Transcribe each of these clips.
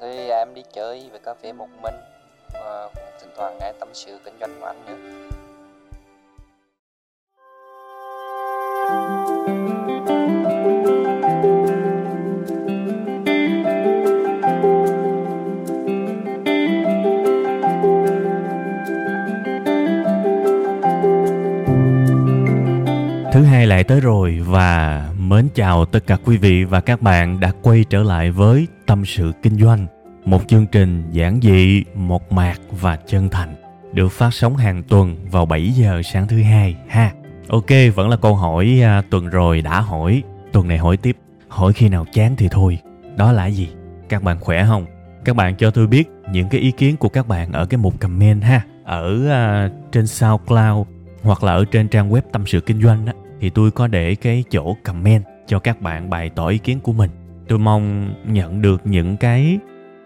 Thì em đi chơi về cà phê một mình, và cũng thỉnh thoảng nghe tâm sự kinh doanh của anh nữa. Thứ hai lại tới rồi, và mến chào tất cả quý vị và các bạn đã quay trở lại với Tâm sự Kinh doanh. Một chương trình giản dị, một mạc và chân thành được phát sóng hàng tuần vào 7 giờ sáng thứ hai ha. Ok, vẫn là câu hỏi à, tuần rồi đã hỏi, tuần này hỏi tiếp. Hỏi khi nào chán thì thôi. Đó là gì? Các bạn khỏe không? Các bạn cho tôi biết những cái ý kiến của các bạn ở cái mục comment ha. Ở à, trên SoundCloud hoặc là ở trên trang web tâm sự kinh doanh á thì tôi có để cái chỗ comment cho các bạn bày tỏ ý kiến của mình tôi mong nhận được những cái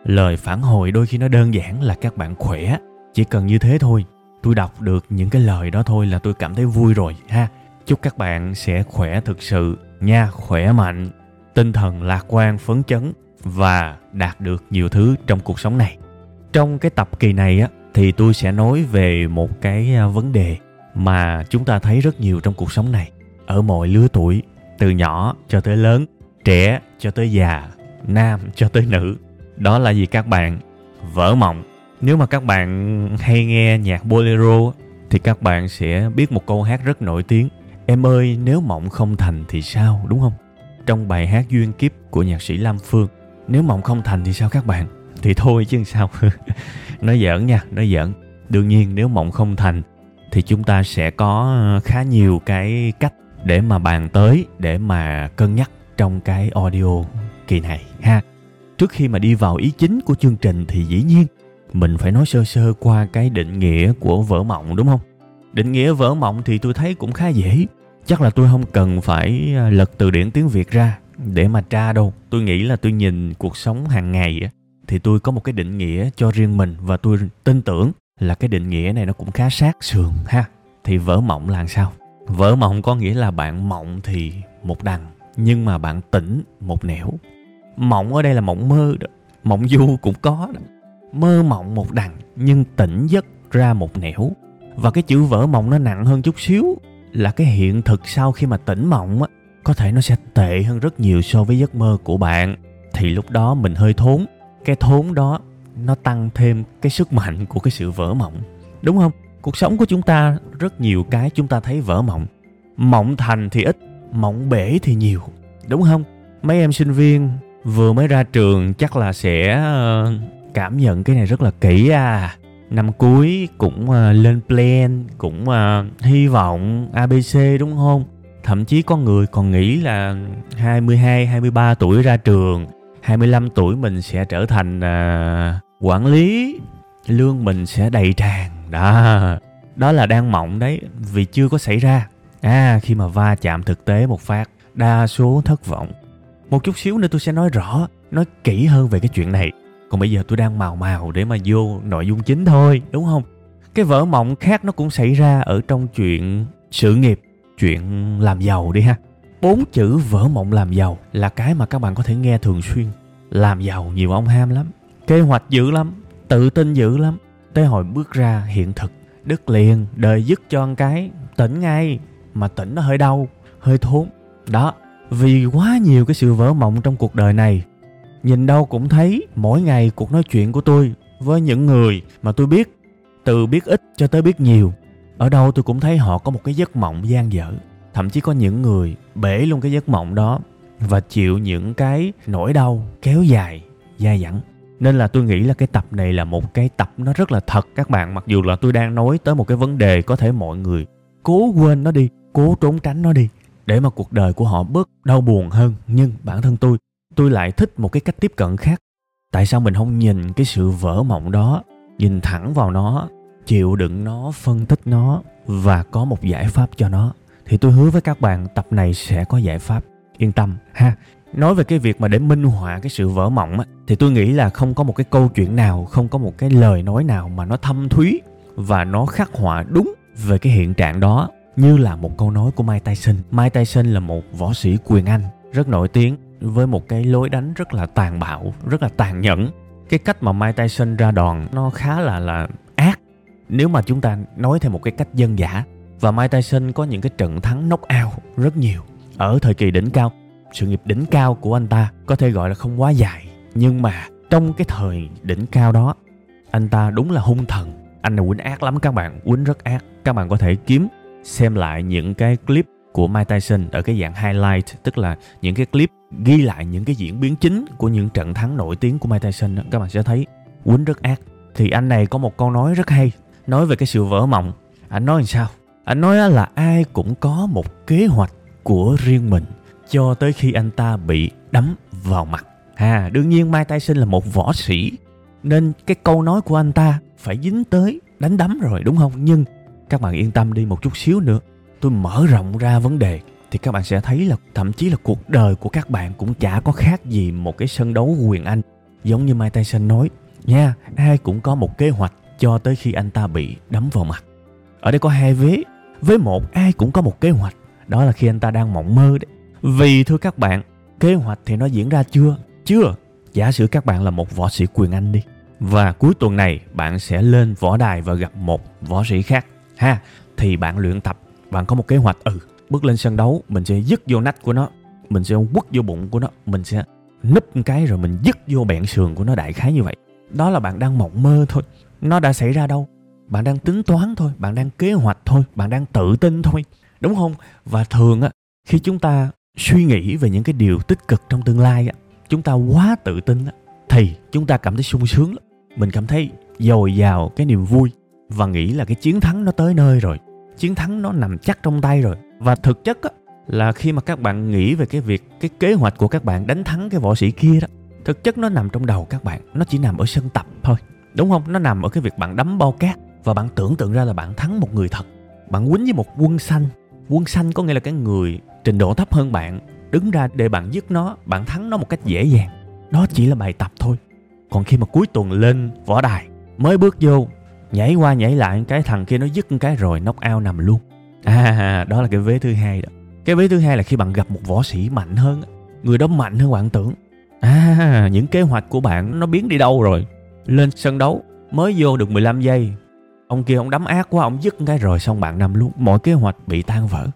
lời phản hồi đôi khi nó đơn giản là các bạn khỏe. Chỉ cần như thế thôi, tôi đọc được những cái lời đó thôi là tôi cảm thấy vui rồi, ha. Chúc các bạn sẽ khỏe thực sự, nha, khỏe mạnh, tinh thần lạc quan, phấn chấn và đạt được nhiều thứ trong cuộc sống này. Trong cái tập kỳ này á, thì tôi sẽ nói về một cái à, vấn đề mà chúng ta thấy rất nhiều trong cuộc sống này. Ở mọi lứa tuổi, từ nhỏ cho tới lớn, trẻ cho tới già, nam cho tới nữ đó là gì các bạn? Vỡ mộng. Nếu mà các bạn hay nghe nhạc bolero, thì các bạn sẽ biết một câu hát rất nổi tiếng. Em ơi, nếu mộng không thành thì sao, đúng không? Trong bài hát duyên kiếp của nhạc sĩ lam phương, nếu mộng không thành thì sao các bạn? Thì thôi chứ sao. Nói giỡn nha nói giỡn. Đương nhiên nếu mộng không thành thì chúng ta sẽ có khá nhiều cái cách để mà bàn tới, để mà cân nhắc trong cái audio kỳ này, ha trước khi mà đi vào ý chính của chương trình thì dĩ nhiên, mình phải nói sơ sơ qua cái định nghĩa của vỡ mộng, đúng không? Định nghĩa vỡ mộng thì tôi thấy cũng khá dễ. Chắc là tôi không cần phải à, lật từ điển tiếng việt ra để mà tra đâu. Tôi nghĩ là tôi nhìn cuộc sống hàng ngày á, thì tôi có một cái định nghĩa cho riêng mình và tôi tin tưởng là cái định nghĩa này nó cũng khá sát sườn ha. Thì vỡ mộng là sao? Vỡ mộng có nghĩa là bạn mộng thì một đằng, nhưng mà bạn tỉnh một nẻo mộng ở đây là mộng mơ đó. Mộng du cũng có đó. Mơ mộng một đằng, nhưng tỉnh giấc ra một nẻo. Và cái chữ vỡ mộng nó nặng hơn chút xíu, là cái hiện thực sau khi mà tỉnh mộng á, có thể nó sẽ tệ hơn rất nhiều so với giấc mơ của bạn. Thì lúc đó mình hơi thốn. Cái thốn đó, nó tăng thêm cái sức mạnh của cái sự vỡ mộng. Đúng không? Cuộc sống của chúng ta, rất nhiều cái chúng ta thấy vỡ mộng. Mộng thành thì ít, mộng bể thì nhiều. Đúng không? Mấy em sinh viên vừa mới ra trường chắc là sẽ ờ, cảm nhận cái này rất là kỹ à. Năm cuối cũng ờ, lên plan cũng ờ, hy vọng abc đúng không? Thậm chí có người còn nghĩ là 22, 23 tuổi ra trường 25 tuổi mình sẽ trở thành quản lý lương mình sẽ đầy tràn. Đó đó là đang mộng đấy vì chưa có xảy ra. À khi mà va chạm thực tế một phát đa số thất vọng một chút xíu nữa tôi sẽ nói rõ, nói kỹ hơn về cái chuyện này. Còn bây giờ tôi đang màu màu để mà vô nội dung chính thôi, đúng không? Cái vỡ mộng khác nó cũng xảy ra ở trong chuyện sự nghiệp, chuyện làm giàu đi ha. Bốn chữ vỡ mộng làm giàu là cái mà các bạn có thể nghe thường xuyên. Làm giàu nhiều ông ham lắm, kế hoạch dữ lắm, tự tin dữ lắm. Tới hồi bước ra hiện thực đứt liền, đời dứt cho ăn cái, tỉnh ngay. Mà tỉnh nó hơi đau, hơi thốn. Đó vì quá nhiều cái sự vỡ mộng trong cuộc đời này. Nhìn đâu cũng thấy mỗi ngày cuộc nói chuyện của tôi với những người mà tôi biết, từ biết ít cho tới biết nhiều. Ở đâu tôi cũng thấy họ có một cái giấc mộng gian dở, thậm chí có những người bể luôn cái giấc mộng đó và chịu những cái nỗi đau kéo dài, dai dẳng. Nên là tôi nghĩ là cái tập này là một cái tập nó rất là thật các bạn, mặc dù là tôi đang nói tới một cái vấn đề có thể mọi người cố quên nó đi, cố trốn tránh nó đi để mà cuộc đời của họ bớt đau buồn hơn. Nhưng bản thân tôi tôi lại thích một cái cách tiếp cận khác. Tại sao mình không nhìn cái sự vỡ mộng đó, nhìn thẳng vào nó, chịu đựng nó, phân tích nó và có một giải pháp cho nó? Thì tôi hứa với các bạn, tập này sẽ có giải pháp. Yên tâm, ha. Nói về cái việc mà để minh họa cái sự vỡ mộng á, thì tôi nghĩ là không có một cái câu chuyện nào, không có một cái lời nói nào mà nó thâm thúy và nó khắc họa đúng về cái hiện trạng đó như là một câu nói của Mike Tyson. Mike Tyson là một võ sĩ quyền Anh rất nổi tiếng với một cái lối đánh rất là tàn bạo, rất là tàn nhẫn. Cái cách mà Mike Tyson ra đòn nó khá là là ác. Nếu mà chúng ta nói theo một cái cách dân giả và Mike Tyson có những cái trận thắng knockout rất nhiều ở thời kỳ đỉnh cao. Sự nghiệp đỉnh cao của anh ta có thể gọi là không quá dài nhưng mà trong cái thời đỉnh cao đó anh ta đúng là hung thần anh này quýnh ác lắm các bạn quýnh rất ác các bạn có thể kiếm xem lại những cái clip của Mike Tyson ở cái dạng highlight, tức là những cái clip ghi lại những cái diễn biến chính của những trận thắng nổi tiếng của Mike Tyson đó. các bạn sẽ thấy quýnh rất ác. Thì anh này có một câu nói rất hay, nói về cái sự vỡ mộng. Anh nói làm sao? Anh nói là ai cũng có một kế hoạch của riêng mình cho tới khi anh ta bị đấm vào mặt. À đương nhiên Mike Tyson là một võ sĩ, nên cái câu nói của anh ta phải dính tới đánh đấm rồi, đúng không? Nhưng các bạn yên tâm đi một chút xíu nữa. Tôi mở rộng ra vấn đề, thì các bạn sẽ thấy là thậm chí là cuộc đời của các bạn cũng chả có khác gì một cái sân đấu quyền Anh. Giống như Mike Tyson nói, nha, ai cũng có một kế hoạch cho tới khi anh ta bị đấm vào mặt. Ở đây có hai vế. Với một, ai cũng có một kế hoạch. Đó là khi anh ta đang mộng mơ đấy. Vì thưa các bạn, kế hoạch thì nó diễn ra chưa? Chưa. Giả sử các bạn là một võ sĩ quyền Anh đi, và cuối tuần này bạn sẽ lên võ đài và gặp một võ sĩ khác ha, thì bạn luyện tập, bạn có một kế hoạch ừ bước lên sân đấu, mình sẽ dứt vô nách của nó, mình sẽ quất vô bụng của nó, mình sẽ núp cái rồi mình dứt vô bẹn sườn của nó đại khái như vậy. Đó là bạn đang mộng mơ thôi, nó đã xảy ra đâu? Bạn đang tính toán thôi, bạn đang kế hoạch thôi, bạn đang tự tin thôi, đúng không? Và thường á, khi chúng ta suy nghĩ về những cái điều tích cực trong tương lai á, chúng ta quá tự tin á, thì chúng ta cảm thấy sung sướng lắm. Mình cảm thấy dồi dào cái niềm vui và nghĩ là cái chiến thắng nó tới nơi rồi. Chiến thắng nó nằm chắc trong tay rồi. Và thực chất á, là khi mà các bạn nghĩ về cái việc cái kế hoạch của các bạn đánh thắng cái võ sĩ kia đó thực chất nó nằm trong đầu các bạn. Nó chỉ nằm ở sân tập thôi. Đúng không? Nó nằm ở cái việc bạn đấm bao cát và bạn tưởng tượng ra là bạn thắng một người thật. Bạn quýnh với một quân xanh. Quân xanh có nghĩa là cái người trình độ thấp hơn bạn đứng ra để bạn dứt nó bạn thắng nó một cách dễ dàng. Đó chỉ là bài tập thôi. Còn khi mà cuối tuần lên võ đài mới bước vô nhảy qua nhảy lại cái, thằng kia nó dứt cái rồi knock out nằm luôn. À đó là cái vế thứ hai đó. Cái vế thứ hai là khi bạn gặp một võ sĩ mạnh hơn người đó mạnh hơn bạn tưởng. À những kế hoạch của bạn nó biến đi đâu rồi? Lên sân đấu, mới vô được 15 giây. Ông kia ông đấm ác quá, ông dứt cái rồi xong bạn nằm luôn. Mọi kế hoạch bị tan vỡ.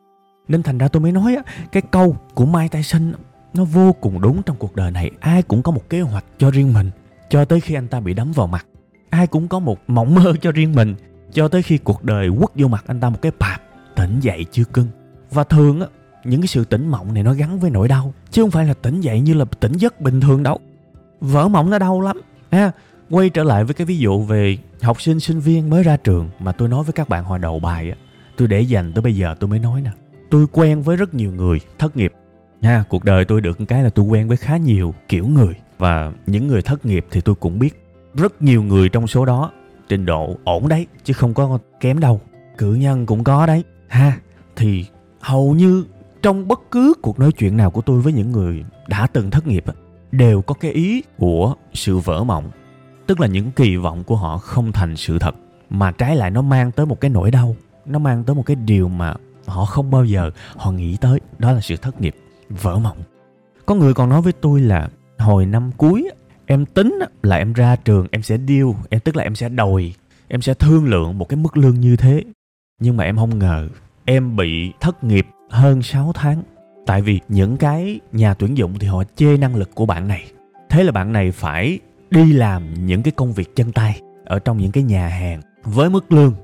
Nên thành ra tôi mới nói á, cái câu của Mike Tyson nó vô cùng đúng trong cuộc đời này. Ai cũng có một kế hoạch cho riêng mình, cho tới khi anh ta bị đấm vào mặt ai cũng có một mộng mơ cho riêng mình. Cho tới khi cuộc đời quất vô mặt anh ta một cái pạp, tỉnh dậy chưa cưng. Và thường á, những cái sự tỉnh mộng này nó gắn với nỗi đau, chứ không phải là tỉnh dậy như là tỉnh giấc bình thường đâu. Vỡ mộng nó đau lắm, ha. Quay trở lại với cái ví dụ về học sinh sinh viên mới ra trường mà tôi nói với các bạn hồi đầu bài á. Tôi để dành tới bây giờ tôi mới nói nè. Tôi quen với rất nhiều người thất nghiệp, ha. Cuộc đời tôi được cái là tôi quen với khá nhiều kiểu người. Và những người thất nghiệp thì tôi cũng biết rất nhiều người trong số đó. Trình độ ổn đấy, chứ không có kém đâu. Cử nhân cũng có đấy. Ha, thì hầu như trong bất cứ cuộc nói chuyện nào của tôi với những người đã từng thất nghiệp đều có cái ý của sự vỡ mộng. Tức là những kỳ vọng của họ không thành sự thật, mà trái lại nó mang tới một cái nỗi đau. Nó mang tới một cái điều mà họ không bao giờ họ nghĩ tới, đó là sự thất nghiệp, vỡ mộng. Có người còn nói với tôi là hồi năm cuối em tính là em ra trường, em sẽ deal, em tức là em sẽ đòi, em sẽ thương lượng một cái mức lương như thế. Nhưng mà em không ngờ, em bị thất nghiệp hơn 6 tháng. Tại vì những cái nhà tuyển dụng thì họ chê năng lực của bạn này. Thế là bạn này phải đi làm những cái công việc chân tay ở trong những cái nhà hàng với mức lương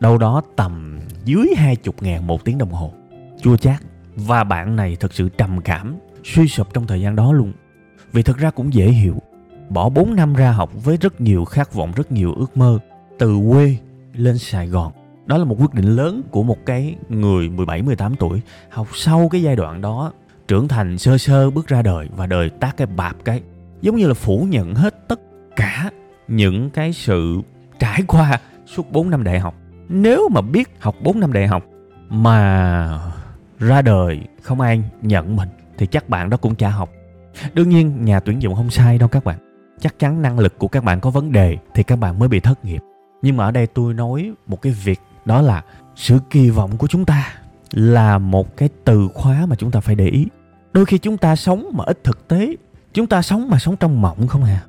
đâu đó tầm dưới hai chục ngàn một tiếng đồng hồ. Chua chát. Và bạn này thật sự trầm cảm, suy sụp trong thời gian đó luôn. Vì thật ra cũng dễ hiểu bỏ 4 năm ra học với rất nhiều khát vọng, rất nhiều ước mơ từ quê lên Sài Gòn. Đó là một quyết định lớn của một cái người 17 18 tuổi. Học sau cái giai đoạn đó trưởng thành sơ sơ bước ra đời và đời tác cái bạp cái giống như là phủ nhận hết tất cả những cái sự trải qua suốt 4 năm đại học nếu mà biết học 4 năm đại học mà ra đời không ai nhận mình thì chắc bạn đó cũng chả học đương nhiên nhà tuyển dụng không sai đâu các bạn chắc chắn năng lực của các bạn có vấn đề thì các bạn mới bị thất nghiệp. Nhưng mà ở đây tôi nói một cái việc, đó là sự kỳ vọng của chúng ta là một cái từ khóa mà chúng ta phải để ý. Đôi khi chúng ta sống mà ít thực tế, chúng ta sống mà sống trong mộng không à.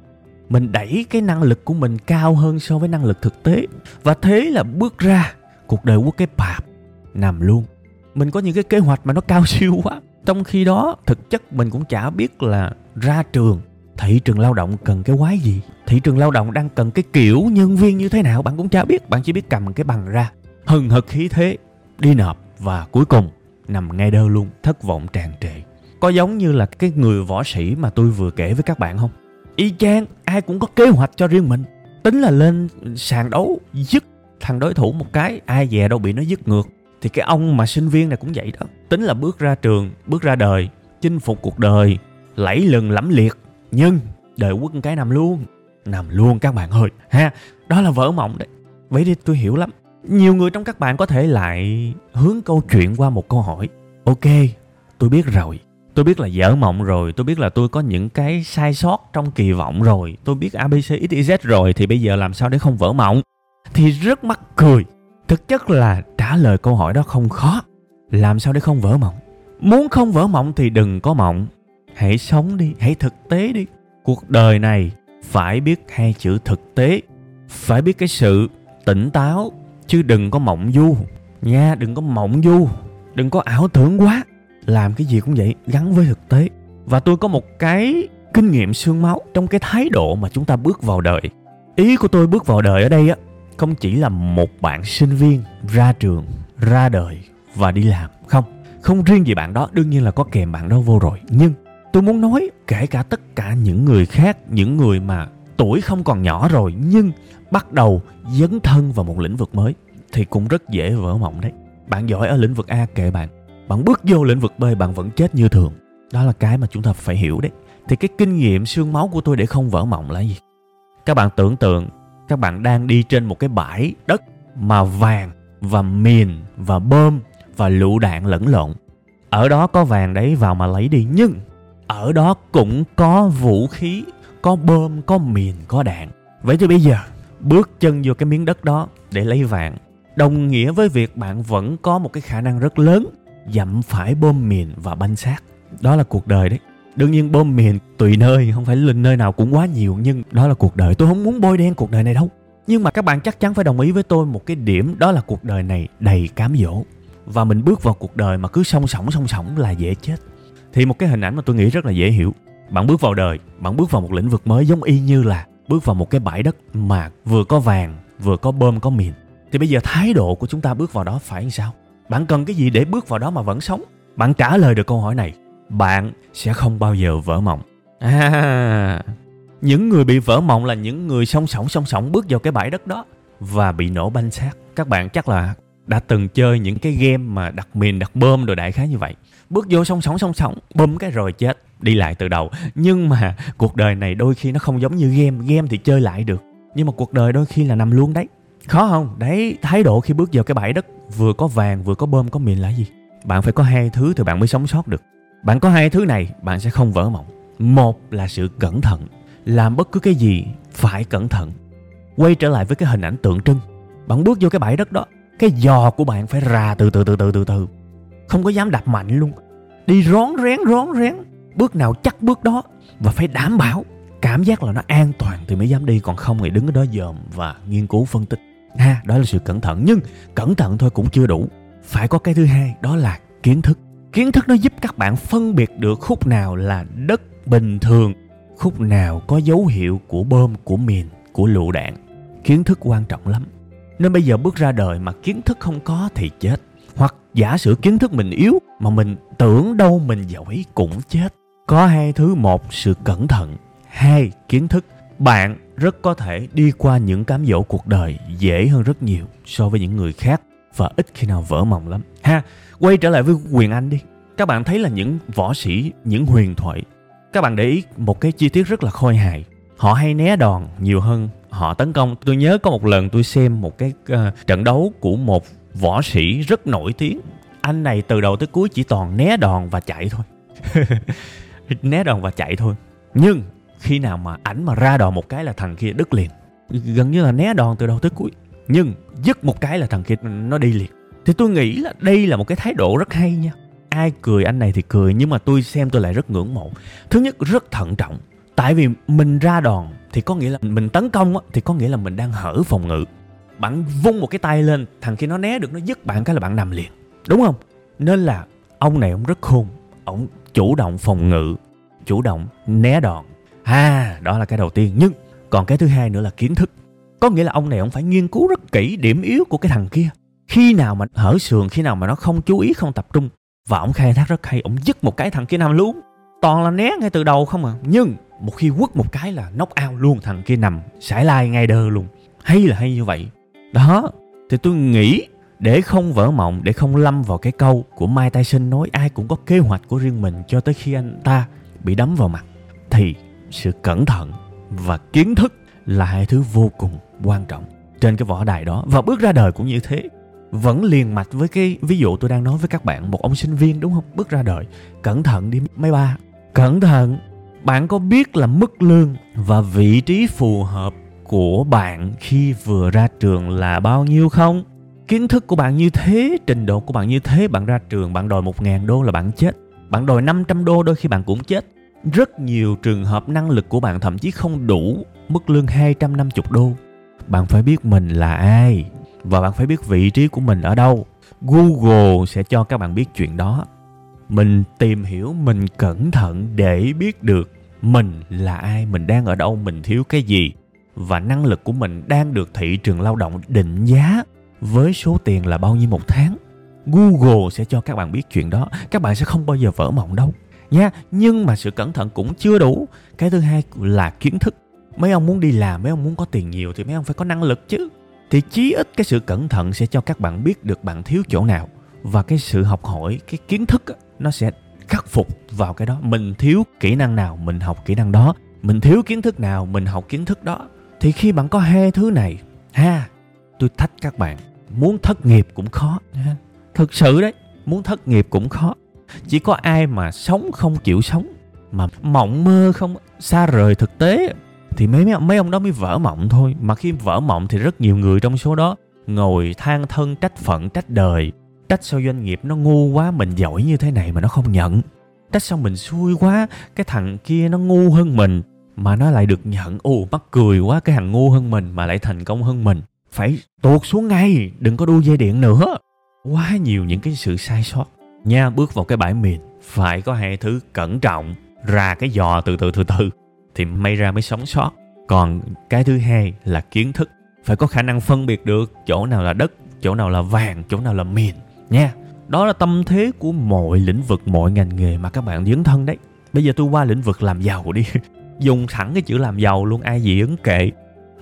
Mình đẩy cái năng lực của mình cao hơn so với năng lực thực tế. Và thế là bước ra cuộc đời của cái bạp nằm luôn. Mình có những cái kế hoạch mà nó cao siêu quá. Trong khi đó, thực chất mình cũng chả biết là ra trường thị trường lao động cần cái quái gì? Thị trường lao động đang cần cái kiểu nhân viên như thế nào? Bạn cũng chả biết, bạn chỉ biết cầm cái bằng ra. Hừng hực khí thế, đi nộp và cuối cùng nằm ngay đơ luôn, thất vọng tràn trề. Có giống như là cái người võ sĩ mà tôi vừa kể với các bạn không? Y chang, ai cũng có kế hoạch cho riêng mình. Tính là lên sàn đấu, dứt thằng đối thủ một cái, ai dè đâu bị nó dứt ngược. Thì cái ông mà sinh viên này cũng vậy đó. Tính là bước ra trường, bước ra đời, chinh phục cuộc đời, lẫy lừng lẫm liệt nhưng đời quốc cái nằm luôn. Nằm luôn các bạn ơi. Ha, đó là vỡ mộng đấy. Vậy thì tôi hiểu lắm. Nhiều người trong các bạn có thể lại hướng câu chuyện qua một câu hỏi. Ok, tôi biết rồi. Tôi biết là dở mộng rồi. Tôi biết là tôi có những cái sai sót trong kỳ vọng rồi. Tôi biết abc xyz rồi. Thì bây giờ làm sao để không vỡ mộng? Thì rất mắc cười. Thực chất là trả lời câu hỏi đó không khó. Làm sao để không vỡ mộng? Muốn không vỡ mộng thì đừng có mộng hãy sống đi, hãy thực tế đi. Cuộc đời này phải biết hai chữ thực tế. Phải biết cái sự tỉnh táo, chứ đừng có mộng du. Nha, đừng có mộng du. Đừng có ảo tưởng quá. Làm cái gì cũng vậy, gắn với thực tế. Và tôi có một cái kinh nghiệm xương máu trong cái thái độ mà chúng ta bước vào đời. Ý của tôi bước vào đời ở đây á, không chỉ là một bạn sinh viên ra trường, ra đời và đi làm, không. Không riêng gì bạn đó, đương nhiên là có kèm bạn đó vô rồi. Nhưng tôi muốn nói, kể cả tất cả những người khác, những người mà tuổi không còn nhỏ rồi, nhưng bắt đầu dấn thân vào một lĩnh vực mới, thì cũng rất dễ vỡ mộng đấy. Bạn giỏi ở lĩnh vực a kệ bạn bạn bước vô lĩnh vực b, bạn vẫn chết như thường. Đó là cái mà chúng ta phải hiểu đấy. Thì cái kinh nghiệm xương máu của tôi để không vỡ mộng là gì? Các bạn tưởng tượng, các bạn đang đi trên một cái bãi đất mà vàng và mìn và bơm và lựu đạn lẫn lộn. Ở đó có vàng đấy, vào mà lấy đi. Nhưng ở đó cũng có vũ khí, có bơm, có mìn có đạn. Vậy thì bây giờ, bước chân vô cái miếng đất đó để lấy vàng. Đồng nghĩa với việc bạn vẫn có một cái khả năng rất lớn dặm phải bơm mìn và banh xác. Đó là cuộc đời đấy. Đương nhiên bơm mìn tùy nơi, không phải lên nơi nào cũng quá nhiều, nhưng đó là cuộc đời. Tôi không muốn bôi đen cuộc đời này đâu. Nhưng mà các bạn chắc chắn phải đồng ý với tôi một cái điểm, đó là cuộc đời này đầy cám dỗ. Và mình bước vào cuộc đời mà cứ song song song song là dễ chết thì một cái hình ảnh mà tôi nghĩ rất là dễ hiểu. Bạn bước vào đời bạn bước vào một lĩnh vực mới giống y như là bước vào một cái bãi đất mà vừa có vàng vừa có bơm có mìn. Thì bây giờ thái độ của chúng ta bước vào đó phải làm sao? Bạn cần cái gì để bước vào đó mà vẫn sống? Bạn trả lời được câu hỏi này bạn sẽ không bao giờ vỡ mộng. À, những người bị vỡ mộng là những người song song song song bước vào cái bãi đất đó và bị nổ banh xác. Các bạn chắc là đã từng chơi những cái game mà đặt mìn đặt bơm đồ đại khái như vậy bước vô song sống song sống bơm cái rồi chết, đi lại từ đầu. Nhưng mà cuộc đời này đôi khi nó không giống như game. Game thì chơi lại được, nhưng mà cuộc đời đôi khi là nằm luôn đấy. Khó không? Đấy, thái độ khi bước vào cái bãi đất, vừa có vàng, vừa có bơm, có mìn là gì? Bạn phải có hai thứ thì bạn mới sống sót được. Bạn có hai thứ này, bạn sẽ không vỡ mộng. Một là sự cẩn thận, làm bất cứ cái gì phải cẩn thận. Quay trở lại với cái hình ảnh tượng trưng. Bạn bước vô cái bãi đất đó, cái giò của bạn phải ra từ từ từ từ từ từ không có dám đạp mạnh luôn. Đi rón rén rón rén. Bước nào chắc bước đó. Và phải đảm bảo cảm giác là nó an toàn thì mới dám đi. Còn không thì đứng ở đó dòm và nghiên cứu phân tích. Ha, đó là sự cẩn thận. Nhưng cẩn thận thôi cũng chưa đủ. Phải có cái thứ hai, đó là kiến thức. Kiến thức nó giúp các bạn phân biệt được khúc nào là đất bình thường, khúc nào có dấu hiệu của bơm, của mìn, của lựu đạn. Kiến thức quan trọng lắm. Nên bây giờ bước ra đời mà kiến thức không có thì chết giả sử kiến thức mình yếu mà mình tưởng đâu mình giỏi cũng chết. Có hai thứ một sự cẩn thận. Hai kiến thức. Bạn rất có thể đi qua những cám dỗ cuộc đời dễ hơn rất nhiều so với những người khác và ít khi nào vỡ mộng lắm. Ha quay trở lại với quyền anh đi. Các bạn thấy là những võ sĩ những huyền thoại các bạn để ý một cái chi tiết rất là khôi hài. Họ hay né đòn nhiều hơn họ tấn công. Tôi nhớ có một lần tôi xem một cái uh, trận đấu của một võ sĩ rất nổi tiếng. Anh này từ đầu tới cuối chỉ toàn né đòn và chạy thôi. Né đòn và chạy thôi. Nhưng khi nào mà ảnh mà ra đòn một cái là thằng kia đứt liền. Gần như là né đòn từ đầu tới cuối. Nhưng dứt một cái là thằng kia nó đi liền. Thì tôi nghĩ là đây là một cái thái độ rất hay nha. Ai cười anh này thì cười nhưng mà tôi xem tôi lại rất ngưỡng mộ. Thứ nhất rất thận trọng. Tại vì mình ra đòn thì có nghĩa là mình tấn công á, thì có nghĩa là mình đang hở phòng ngự bạn vung một cái tay lên, thằng kia nó né được, nó dứt bạn cái là bạn nằm liền. Đúng không? Nên là ông này ông rất khôn, ông chủ động phòng ngự, chủ động né đòn. Ha, đó là cái đầu tiên. Nhưng còn cái thứ hai nữa là kiến thức. Có nghĩa là ông này ông phải nghiên cứu rất kỹ điểm yếu của cái thằng kia. Khi nào mà hở sườn, khi nào mà nó không chú ý, không tập trung. Và ông khai thác rất hay, ông dứt một cái thằng kia nằm luôn. Toàn là né ngay từ đầu không à. Nhưng một khi quất một cái là nóc ao luôn thằng kia nằm, sải lai ngay đơ luôn. Hay là hay như vậy đó, thì tôi nghĩ để không vỡ mộng, để không lâm vào cái câu của mai tyson nói ai cũng có kế hoạch của riêng mình cho tới khi anh ta bị đấm vào mặt, thì sự cẩn thận và kiến thức là hai thứ vô cùng quan trọng trên cái võ đài đó. Và bước ra đời cũng như thế, vẫn liền mạch với cái ví dụ tôi đang nói với các bạn, một ông sinh viên đúng không? Bước ra đời, cẩn thận đi mấy ba. Cẩn thận, bạn có biết là mức lương và vị trí phù hợp của bạn khi vừa ra trường là bao nhiêu không? Kiến thức của bạn như thế, trình độ của bạn như thế, bạn ra trường bạn đòi một ngàn đô là bạn chết. Bạn đòi 500 đô đôi khi bạn cũng chết. Rất nhiều trường hợp năng lực của bạn thậm chí không đủ, mức lương 250 đô. Bạn phải biết mình là ai và bạn phải biết vị trí của mình ở đâu. Google sẽ cho các bạn biết chuyện đó. Mình tìm hiểu, mình cẩn thận để biết được mình là ai, mình đang ở đâu, mình thiếu cái gì và năng lực của mình đang được thị trường lao động định giá với số tiền là bao nhiêu một tháng. Google sẽ cho các bạn biết chuyện đó. Các bạn sẽ không bao giờ vỡ mộng đâu, nha. Nhưng mà sự cẩn thận cũng chưa đủ. Cái thứ hai là kiến thức. Mấy ông muốn đi làm, mấy ông muốn có tiền nhiều thì mấy ông phải có năng lực chứ. Thì chí ít cái sự cẩn thận sẽ cho các bạn biết được bạn thiếu chỗ nào. Và cái sự học hỏi, cái kiến thức nó sẽ khắc phục vào cái đó. Mình thiếu kỹ năng nào, mình học kỹ năng đó. Mình thiếu kiến thức nào, mình học kiến thức đó thì khi bạn có hai thứ này, ha, tôi thách các bạn, muốn thất nghiệp cũng khó, ha. thực sự đấy, muốn thất nghiệp cũng khó. Chỉ có ai mà sống không chịu sống, mà mộng mơ không xa rời thực tế. Thì mấy mấy ông đó mới vỡ mộng thôi. Mà khi vỡ mộng thì rất nhiều người trong số đó ngồi than thân, trách phận, trách đời. Trách sao doanh nghiệp nó ngu quá, mình giỏi như thế này mà nó không nhận. Trách sao mình xui quá, cái thằng kia nó ngu hơn mình mà nó lại được nhận ồ mắc cười quá, cái thằng ngu hơn mình mà lại thành công hơn mình. Phải tuột xuống ngay, đừng có đu dây điện nữa. Quá nhiều những cái sự sai sót. Nha, bước vào cái bãi miền phải có hai thứ cẩn trọng, ra cái giò từ từ từ từ, thì may ra mới sống sót. Còn cái thứ hai là kiến thức, phải có khả năng phân biệt được chỗ nào là đất, chỗ nào là vàng, chỗ nào là miền nha, đó là tâm thế của mọi lĩnh vực, mọi ngành nghề mà các bạn dấn thân đấy. Bây giờ tôi qua lĩnh vực làm giàu đi dùng thẳng cái chữ làm giàu luôn, ai gì ứng kệ.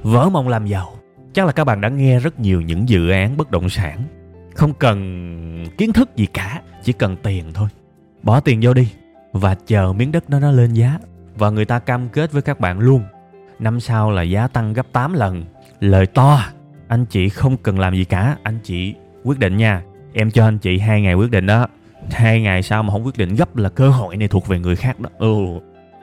Vỡ mong làm giàu. Chắc là các bạn đã nghe rất nhiều những dự án bất động sản. Không cần kiến thức gì cả, chỉ cần tiền thôi. Bỏ tiền vô đi, và chờ miếng đất đó nó lên giá, và người ta cam kết với các bạn luôn. Năm sau là giá tăng gấp 8 lần. Lời to, anh chị không cần làm gì cả, anh chị quyết định nha. Em cho anh chị hai ngày quyết định đó. Hai ngày sau mà không quyết định gấp là cơ hội này thuộc về người khác đó. Ừ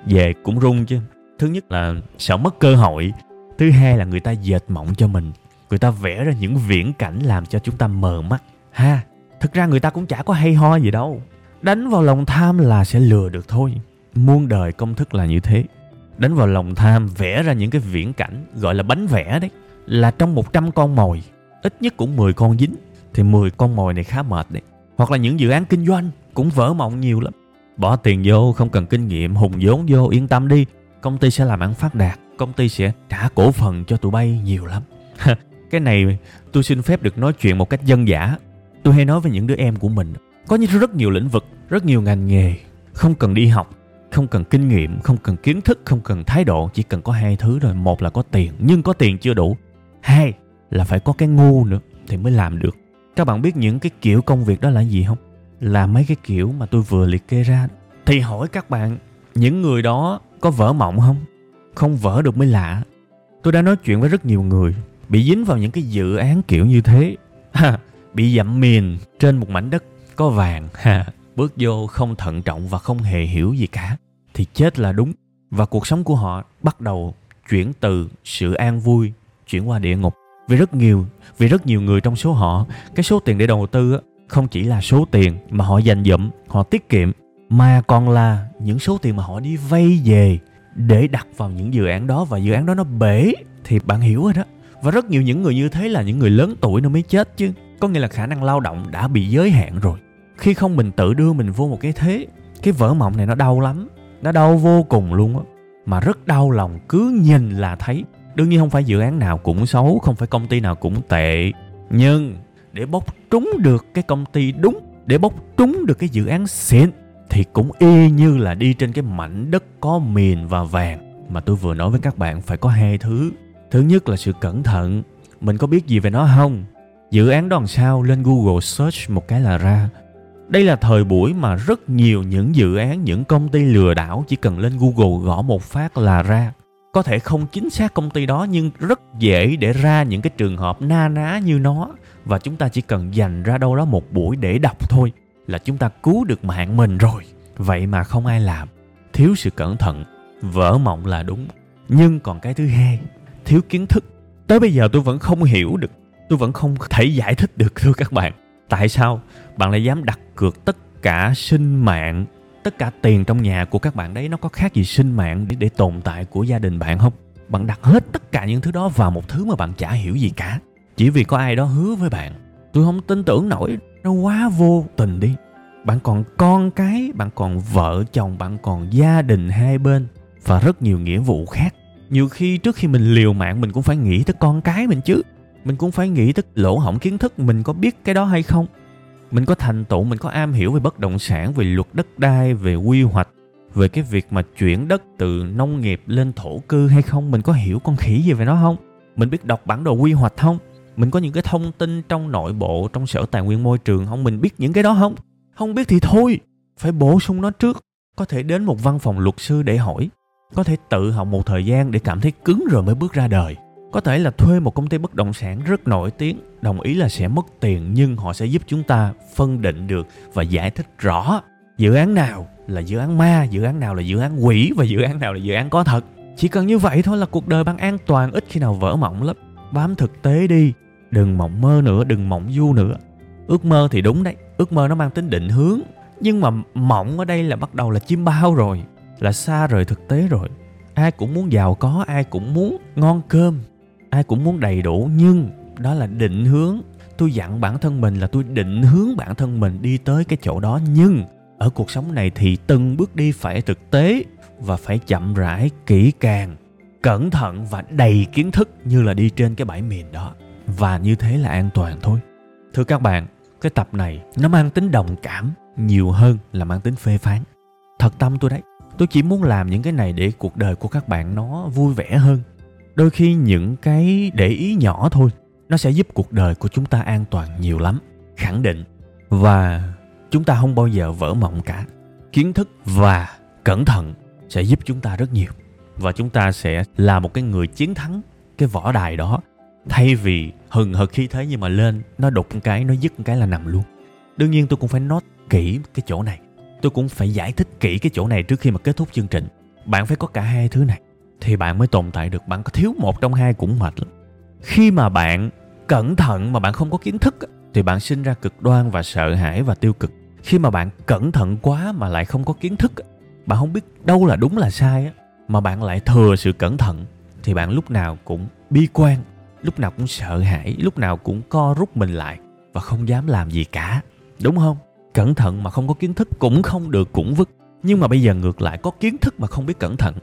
về cũng run chứ. Thứ nhất là sợ mất cơ hội. Thứ hai là người ta dệt mộng cho mình. Người ta vẽ ra những viễn cảnh làm cho chúng ta mờ mắt. Ha, thực ra người ta cũng chả có hay ho gì đâu. Đánh vào lòng tham là sẽ lừa được thôi. Muôn đời công thức là như thế. Đánh vào lòng tham, vẽ ra những cái viễn cảnh, gọi là bánh vẽ đấy, là trong 100 con mồi. Ít nhất cũng 10 con dính. Thì 10 con mồi này khá mệt đấy. Hoặc là những dự án kinh doanh cũng vỡ mộng nhiều lắm bỏ tiền vô, không cần kinh nghiệm, hùng vốn vô, yên tâm đi. Công ty sẽ làm ăn phát đạt, công ty sẽ trả cổ phần cho tụi bay nhiều lắm. Cái này tôi xin phép được nói chuyện một cách dân giả tôi hay nói với những đứa em của mình, có như rất nhiều lĩnh vực, rất nhiều ngành nghề. Không cần đi học, không cần kinh nghiệm, không cần kiến thức, không cần thái độ, chỉ cần có hai thứ rồi một là có tiền, nhưng có tiền chưa đủ. Hai là phải có cái ngu nữa thì mới làm được. Các bạn biết những cái kiểu công việc đó là gì không? Là mấy cái kiểu mà tôi vừa liệt kê ra. Thì hỏi các bạn những người đó có vỡ mộng không? Không vỡ được mới lạ. Tôi đã nói chuyện với rất nhiều người bị dính vào những cái dự án kiểu như thế. Ha, bị dặm miền trên một mảnh đất có vàng. Ha, bước vô không thận trọng và không hề hiểu gì cả. Thì chết là đúng. Và cuộc sống của họ bắt đầu chuyển từ sự an vui chuyển qua địa ngục. Vì rất nhiều vì rất nhiều người trong số họ cái số tiền để đầu tư không chỉ là số tiền mà họ dành dụm, họ tiết kiệm, mà còn là những số tiền mà họ đi vay về để đặt vào những dự án đó. Và dự án đó nó bể, thì bạn hiểu rồi đó. Và rất nhiều những người như thế là những người lớn tuổi nó mới chết chứ. Có nghĩa là khả năng lao động đã bị giới hạn rồi. Khi không mình tự đưa mình vô một cái thế, cái vỡ mộng này nó đau lắm. Nó đau vô cùng luôn á. Mà rất đau lòng, cứ nhìn là thấy. Đương nhiên không phải dự án nào cũng xấu, không phải công ty nào cũng tệ. Nhưng để bốc trúng được cái công ty đúng, để bốc trúng được cái dự án xịn, thì cũng y như là đi trên cái mảnh đất có miền và vàng. Mà tôi vừa nói với các bạn phải có hai thứ. Thứ nhất là sự cẩn thận. Mình có biết gì về nó không? Dự án đó làm sao? Lên google search một cái là ra. Đây là thời buổi mà rất nhiều những dự án, những công ty lừa đảo chỉ cần lên google gõ một phát là ra. Có thể không chính xác công ty đó, nhưng rất dễ để ra những cái trường hợp na ná như nó và chúng ta chỉ cần dành ra đâu đó một buổi để đọc thôi là chúng ta cứu được mạng mình rồi. Vậy mà không ai làm. Thiếu sự cẩn thận. Vỡ mộng là đúng. Nhưng còn cái thứ hai thiếu kiến thức. Tới bây giờ tôi vẫn không hiểu được. Tôi vẫn không thể giải thích được thưa các bạn. Tại sao bạn lại dám đặt cược tất cả sinh mạng tất cả tiền trong nhà của các bạn đấy nó có khác gì sinh mạng để, để tồn tại của gia đình bạn không? Bạn đặt hết tất cả những thứ đó vào một thứ mà bạn chả hiểu gì cả chỉ vì có ai đó hứa với bạn. Tôi không tin tưởng nổi. Nó quá vô tình đi. Bạn còn con cái, bạn còn vợ chồng, bạn còn gia đình hai bên và rất nhiều nghĩa vụ khác. Nhiều khi trước khi mình liều mạng, mình cũng phải nghĩ tới con cái mình chứ. Mình cũng phải nghĩ tới lỗ hổng kiến thức mình có biết cái đó hay không. Mình có thành tựu, mình có am hiểu về bất động sản, về luật đất đai, về quy hoạch, về cái việc mà chuyển đất từ nông nghiệp lên thổ cư hay không? Mình có hiểu con khỉ gì về nó không? Mình biết đọc bản đồ quy hoạch không? Mình có những cái thông tin trong nội bộ, trong sở tài nguyên môi trường không? Mình biết những cái đó không? Không biết thì thôi, phải bổ sung nó trước. Có thể đến một văn phòng luật sư để hỏi. Có thể tự học một thời gian để cảm thấy cứng rồi mới bước ra đời. Có thể là thuê một công ty bất động sản rất nổi tiếng, đồng ý là sẽ mất tiền nhưng họ sẽ giúp chúng ta phân định được và giải thích rõ dự án nào là dự án ma, dự án nào là dự án quỷ và dự án nào là dự án có thật. Chỉ cần như vậy thôi là cuộc đời bạn an toàn, ít khi nào vỡ mộng lắm. Bám thực tế đi đừng mộng mơ nữa, đừng mộng du nữa. Ước mơ thì đúng đấy, ước mơ nó mang tính định hướng. Nhưng mà mộng ở đây là bắt đầu là chim bao rồi, là xa rời thực tế rồi. Ai cũng muốn giàu có, ai cũng muốn ngon cơm, ai cũng muốn đầy đủ. Nhưng đó là định hướng. Tôi dặn bản thân mình là tôi định hướng bản thân mình đi tới cái chỗ đó. Nhưng ở cuộc sống này thì từng bước đi phải thực tế và phải chậm rãi, kỹ càng, cẩn thận và đầy kiến thức như là đi trên cái bãi miền đó và như thế là an toàn thôi. Thưa các bạn, cái tập này nó mang tính đồng cảm nhiều hơn là mang tính phê phán. Thật tâm tôi đấy, tôi chỉ muốn làm những cái này để cuộc đời của các bạn nó vui vẻ hơn. Đôi khi những cái để ý nhỏ thôi, nó sẽ giúp cuộc đời của chúng ta an toàn nhiều lắm, khẳng định. Và chúng ta không bao giờ vỡ mộng cả. Kiến thức và cẩn thận sẽ giúp chúng ta rất nhiều. Và chúng ta sẽ là một cái người chiến thắng cái võ đài đó thay vì hừng hực khí thế nhưng mà lên, nó đục một cái, nó dứt một cái là nằm luôn. Đương nhiên tôi cũng phải nói kỹ cái chỗ này. Tôi cũng phải giải thích kỹ cái chỗ này trước khi mà kết thúc chương trình. Bạn phải có cả hai thứ này. Thì bạn mới tồn tại được. Bạn có thiếu một trong hai cũng mệt lắm. Khi mà bạn cẩn thận mà bạn không có kiến thức thì bạn sinh ra cực đoan và sợ hãi và tiêu cực. Khi mà bạn cẩn thận quá mà lại không có kiến thức bạn không biết đâu là đúng là sai mà bạn lại thừa sự cẩn thận, thì bạn lúc nào cũng bi quan lúc nào cũng sợ hãi, lúc nào cũng co rút mình lại và không dám làm gì cả. Đúng không? Cẩn thận mà không có kiến thức cũng không được cũng vứt. Nhưng mà bây giờ ngược lại, có kiến thức mà không biết cẩn thận.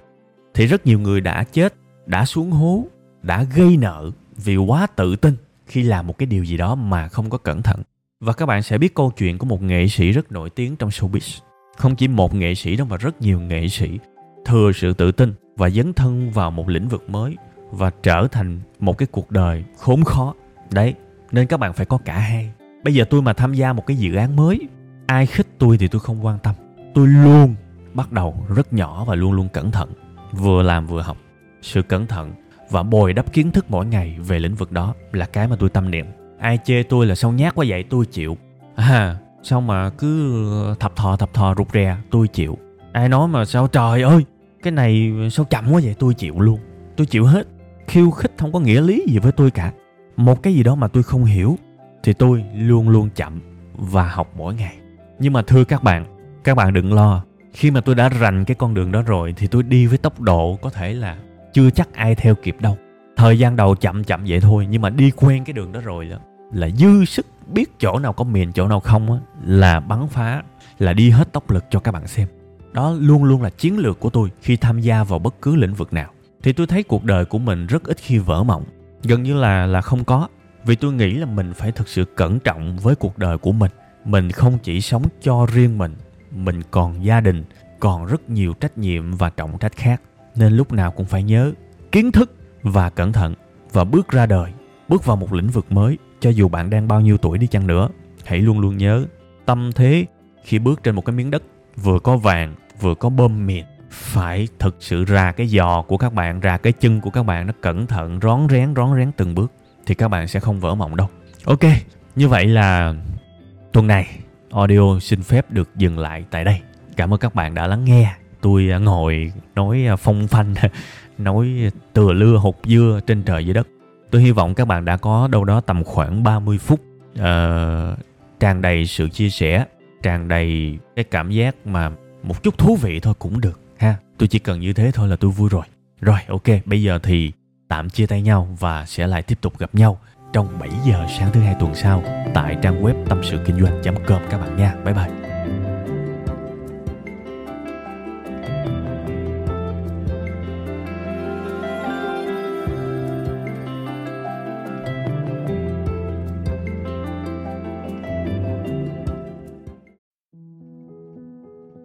Thì rất nhiều người đã chết, đã xuống hố, đã gây nợ vì quá tự tin khi làm một cái điều gì đó mà không có cẩn thận. Và các bạn sẽ biết câu chuyện của một nghệ sĩ rất nổi tiếng trong showbiz. Không chỉ một nghệ sĩ đâu mà rất nhiều nghệ sĩ thừa sự tự tin và dấn thân vào một lĩnh vực mới và trở thành một cái cuộc đời khốn khó. Đấy, nên các bạn phải có cả hai. Bây giờ tôi mà tham gia một cái dự án mới, ai khích tôi thì tôi không quan tâm. Tôi luôn bắt đầu rất nhỏ và luôn luôn cẩn thận, vừa làm vừa học. Sự cẩn thận và bồi đắp kiến thức mỗi ngày về lĩnh vực đó là cái mà tôi tâm niệm. Ai chê tôi là sao nhát quá vậy, tôi chịu. À sao mà cứ thập thò thập thò, rụt rè, tôi chịu. Ai nói mà sao trời ơi, cái này sao chậm quá vậy, tôi chịu luôn. Tôi chịu hết khiêu khích không có nghĩa lý gì với tôi cả. Một cái gì đó mà tôi không hiểu, thì tôi luôn luôn chậm và học mỗi ngày. Nhưng mà thưa các bạn các bạn đừng lo. Khi mà tôi đã rành cái con đường đó rồi, thì tôi đi với tốc độ có thể là chưa chắc ai theo kịp đâu. Thời gian đầu chậm chậm vậy thôi, nhưng mà đi quen cái đường đó rồi đó là dư sức biết chỗ nào có miền, chỗ nào không á, là bắn phá, là đi hết tốc lực cho các bạn xem. Đó luôn luôn là chiến lược của tôi khi tham gia vào bất cứ lĩnh vực nào thì tôi thấy cuộc đời của mình rất ít khi vỡ mộng. Gần như là là không có. Vì tôi nghĩ là mình phải thực sự cẩn trọng với cuộc đời của mình. Mình không chỉ sống cho riêng mình mình còn gia đình, còn rất nhiều trách nhiệm và trọng trách khác. Nên lúc nào cũng phải nhớ kiến thức và cẩn thận và bước ra đời, bước vào một lĩnh vực mới. Cho dù bạn đang bao nhiêu tuổi đi chăng nữa, hãy luôn luôn nhớ tâm thế khi bước trên một cái miếng đất vừa có vàng, vừa có bơm miệng phải thực sự ra cái giò của các bạn ra cái chân của các bạn nó cẩn thận rón rén rón rén từng bước thì các bạn sẽ không vỡ mộng đâu. Ok như vậy là tuần này audio xin phép được dừng lại tại đây. Cảm ơn các bạn đã lắng nghe tôi à, ngồi nói à, phong phanh nói từa lưa hột dưa trên trời dưới đất. Tôi hy vọng các bạn đã có đâu đó tầm khoảng 30 phút uh, tràn đầy sự chia sẻ tràn đầy cái cảm giác mà một chút thú vị thôi cũng được tôi chỉ cần như thế thôi là tôi vui rồi. Rồi, ok, bây giờ thì tạm chia tay nhau và sẽ lại tiếp tục gặp nhau trong 7 giờ sáng thứ hai tuần sau tại trang web tâm sự kinh doanh.com các bạn nha. Bye bye.